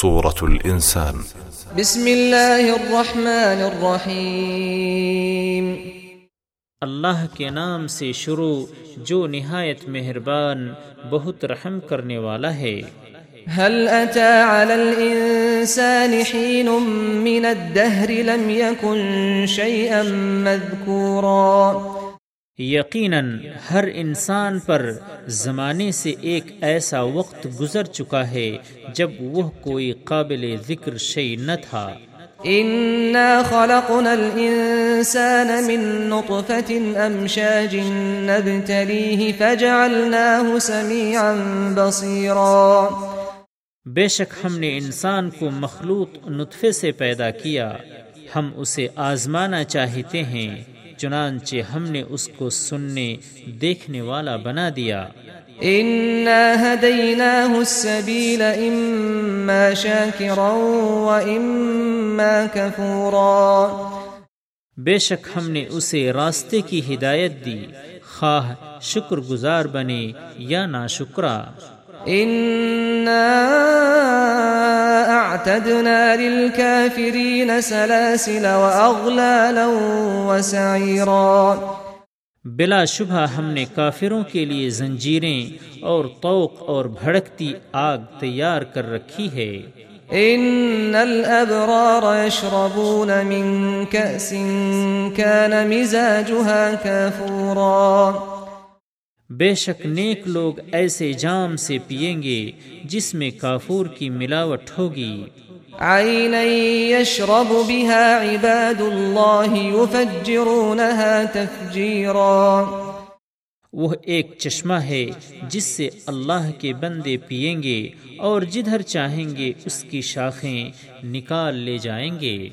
سورة الإنسان. بسم الله الرحمن الرحيم اللہ کے نام سے شروع جو نہایت مہربان بہت رحم کرنے والا ہے۔ هل أتى على الإنسان حين من الدهر لم يكن شيئا مذكورا؟ یقیناً ہر انسان پر زمانے سے ایک ایسا وقت گزر چکا ہے جب وہ کوئی قابل ذکر شيء نہ تھا۔ إنا خلقنا الإنسان من نطفة أمشاج نبتليه فجعلناه سميعا بصيرا۔ بے شک ہم نے انسان کو مخلوط نطفے سے پیدا کیا۔ ہم اسے آزمانا چاہتے ہیں۔ چنانچہ ہم نے اس کو سننے دیکھنے والا بنا دیا۔ إنا هديناه السبيل إما شاكرا وإما كفورا۔ بے شک ہم نے اسے راستے کی ہدایت دی۔ خواہ شکر گزار بنے یا ناشکرا إنا أعتدنا للكافرين سلاسل وأغلالا وسعيرا. بلا شبہ ہم نے کافروں کے لیے زنجیریں اور توق اور بھڑکتی آگ تیار کر رکھی ہے۔ إن الأبرار يشربون من كأس كان مزاجها كافورا. بے شک نیک لوگ ایسے جام سے پیئیں گے جس میں کافور کی ملاوٹ ہوگی۔ عينا يشرب بها عباد الله يفجرونها تفجيرا۔ وہ ایک چشمہ ہے جس سے اللہ کے بندے پیئیں گے اور جدھر چاہیں گے اس کی شاخیں نکال لے جائیں گے۔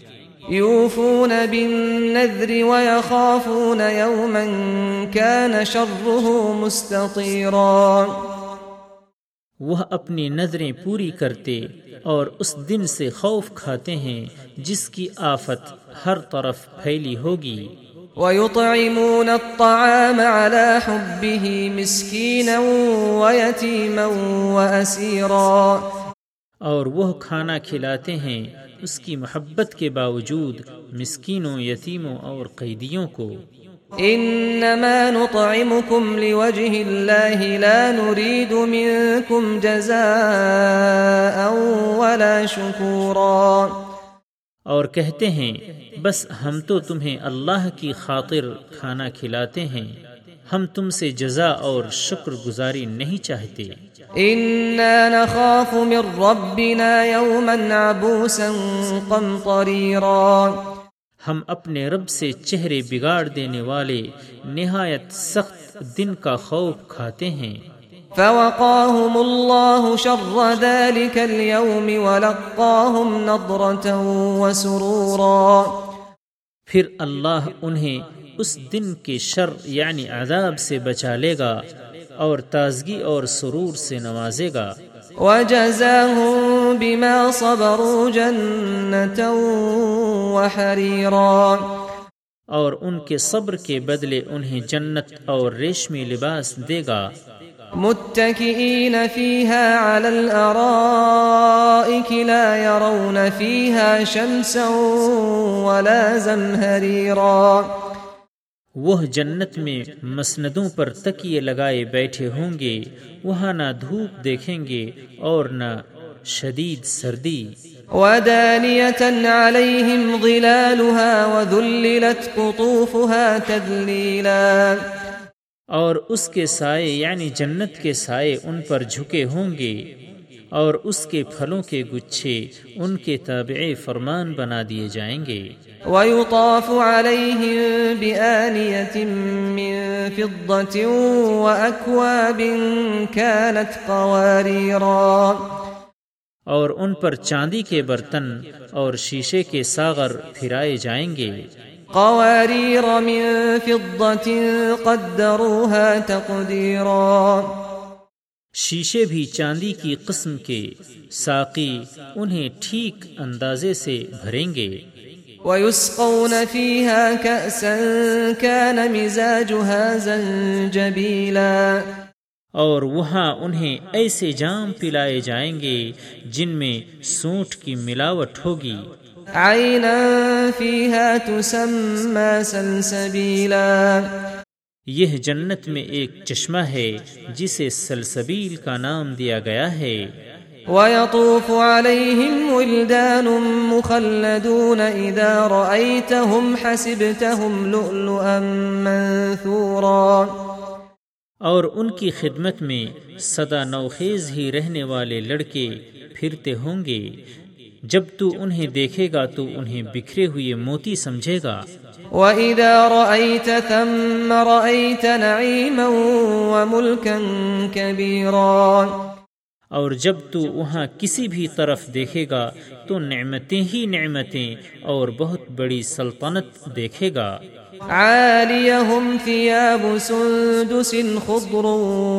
يوفون بالنذر ويخافون يوما كان شره مستطيرا وہ اپنی نظریں پوری کرتے اور اس دن سے خوف کھاتے ہیں جس کی آفت ہر طرف پھیلی ہوگی۔ ويطعمون الطعام على حبه مسكينا ويتيما وأسيرا اور وہ کھانا کھلاتے ہیں اس کی محبت کے باوجود مسکینوں یتیموں اور قیدیوں کو۔ إنما نطعمكم لوجه الله لا نريد منكم جزاء ولا شكورا اور کہتے ہیں بس ہم تو تمہیں اللہ کی خاطر کھانا کھلاتے ہیں۔ ہم تم سے جزا اور شکر گزاری نہیں چاہتے۔ إنا نخاف من ربنا يوما عبوسا قمطريرا۔ ہم اپنے رب سے چہرے بگاڑ دینے والے نہایت سخت دن کا خوف کھاتے ہیں۔ فوقاهم الله شر ذلك اليوم ولقاهم نضرة وسرورا۔ پھر اللہ انہیں اس دن کے شر یعنی عذاب سے بچا لے گا اور تازگی اور سرور سے نوازے گا۔ وجزاهم بما صبروا جنة وحريرا۔ اور ان کے صبر کے بدلے انہیں جنت اور ریشمی لباس دے گا۔ متكئين فيها على الأرائك لا يرون فيها شمسا ولا زمهريرا۔ وہ جنت میں مسندوں پر تکیے لگائے بیٹھے ہوں گے وہاں نہ دھوپ دیکھیں گے اور نہ شدید سردی۔ ودانية عليهم ظلالها وذللت قطوفها تذليلا۔ اور اس کے سائے یعنی جنت کے سائے ان پر جھکے ہوں گے۔ اور اس کے پھلوں کے گچھے ان کے تابع فرمان بنا دیے جائیں گے۔ ويطاف عليهم بآنية من فضة وأكواب كانت قواريرا اور ان پر چاندی کے برتن اور شیشے کے ساغر پھرائے جائیں گے۔ قوارير من فضة قدروها تقديرا۔ شیشے بھی چاندی کی قسم کے ساقی انہیں ٹھیک اندازے سے بھریں گے۔ ويسقون فيها كأسا كان مزاجها زنجبيلا۔ اور وہاں انہیں ایسے جام پلائے جائیں گے جن میں سونٹ کی ملاوٹ ہوگی۔ عینا فیہا تسمى سلسبیلا یہ جنت میں ایک چشمہ ہے جسے سلسبیل کا نام دیا گیا ہے۔ ويطوف عليهم ولدان مخلدون إذا رأيتهم حسبتهم لؤلؤا منثورا۔ اور ان کی خدمت میں سدا نوخیز ہی رہنے والے لڑکے پھرتے ہوں گے۔ جب تو انہیں دیکھے گا تو انہیں بکھرے ہوئے موتی سمجھے گا۔ وَإِذَا رَأَيْتَ ثَمَّ رَأَيْتَ نَعِيمًا وَمُلْكًا كَبِيرًا۔ اور جب تو وہاں کسی بھی طرف دیکھے گا تو نعمتیں ہی نعمتیں اور بہت بڑی سلطنت دیکھے گا۔ عاليهم ثياب سندس خضر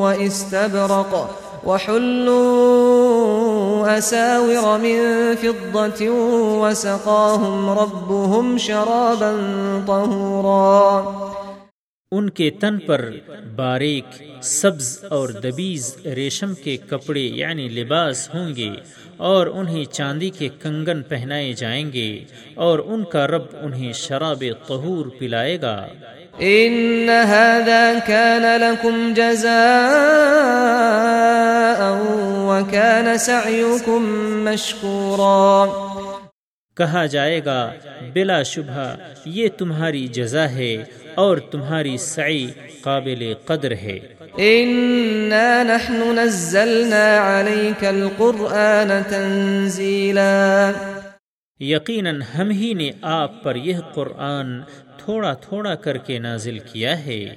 واستبرق وحلوا أساور من فضة وسقاهم ربهم شرابا طهورا ان کے تن پر باریک سبز اور دبیز ریشم کے کپڑے یعنی لباس ہوں گے اور انہیں چاندی کے کنگن پہنائے جائیں گے اور ان کا رب انہیں شراب طہور پلائے گا۔ إن هذا كان لكم جزاء وكان سعيكم مشكورا۔ کہا جائے گا بلا شبہ یہ تمہاری جزا ہے۔ اور تمہاری سعی قابل قدر ہے۔ إنا نحن نزلنا عليك القرآن تنزيلا۔ یقیناً ہم ہی نے آپ پر یہ قرآن تھوڑا تھوڑا کر کے نازل کیا ہے۔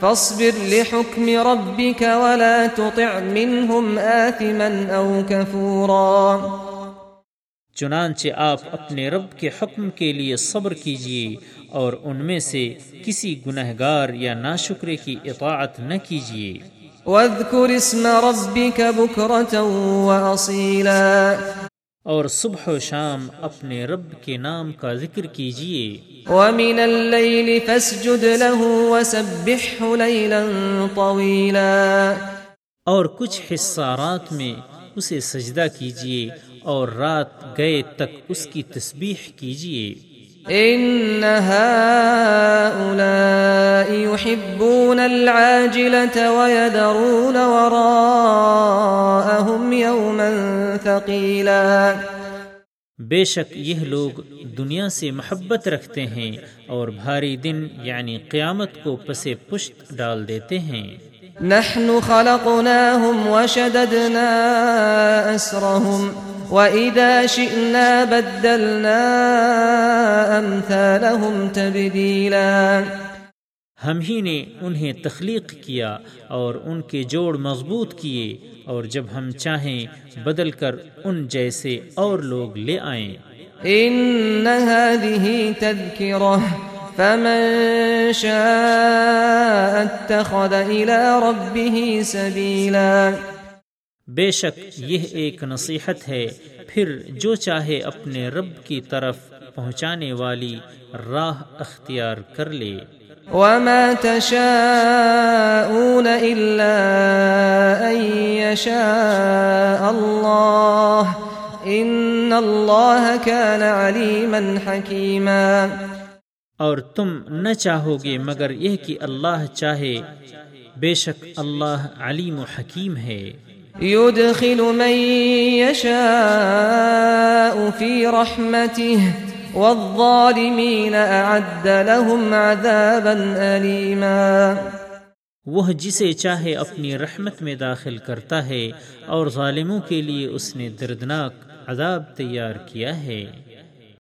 فاصبر لحكم ربك ولا تطع منهم آثما أو كفورا چنانچہ آپ اپنے رب کے حکم کے لیے صبر کیجیے اور ان میں سے کسی گنہگار یا ناشکرے کی اطاعت نہ کیجیے واذكر اسم ربك بكرة وأصيلا اور صبح و شام اپنے رب کے نام کا ذکر کیجیے ومن الليل فاسجد له وسبحه ليلا طويلا۔ اور کچھ حصہ رات میں اسے سجدہ کیجیے اور رات گئے تک اس کی تسبیح کیجیے إن هؤلاء يحبون العاجلة ويذرون وراءهم يوما ثقيلا بے شک یہ لوگ دنیا سے محبت رکھتے ہیں اور بھاری دن یعنی قیامت کو پسے پشت ڈال دیتے ہیں۔ نحن خلقناهم وشددنا أسرهم وإذا شئنا بدلنا أمثالهم تبديلا ہم ہی نے انہیں تخلیق کیا اور ان کے جوڑ مضبوط کیے اور جب ہم چاہیں بدل کر ان جیسے اور لوگ لے آئیں۔ إن هذه تذكرة فمن شاء اتخذ إلى ربه سبيلا بے شک یہ ایک نصیحت ہے پھر جو چاہے اپنے رب کی طرف پہنچانے والی راہ اختیار کر لے۔ وما تشاءون إلا أن يشاء الله إن الله كان عليما حكيما۔ اور تم نہ چاہو گے مگر یہ کہ اللہ چاہے بے شک اللہ علیم و حکیم ہے۔ يدخل من يشاء في رحمته والظالمين أعد لهم عذابا أليما وہ جسے چاہے اپنی رحمت میں داخل کرتا ہے اور ظالموں کے لیے اس نے دردناک عذاب تیار کیا ہے۔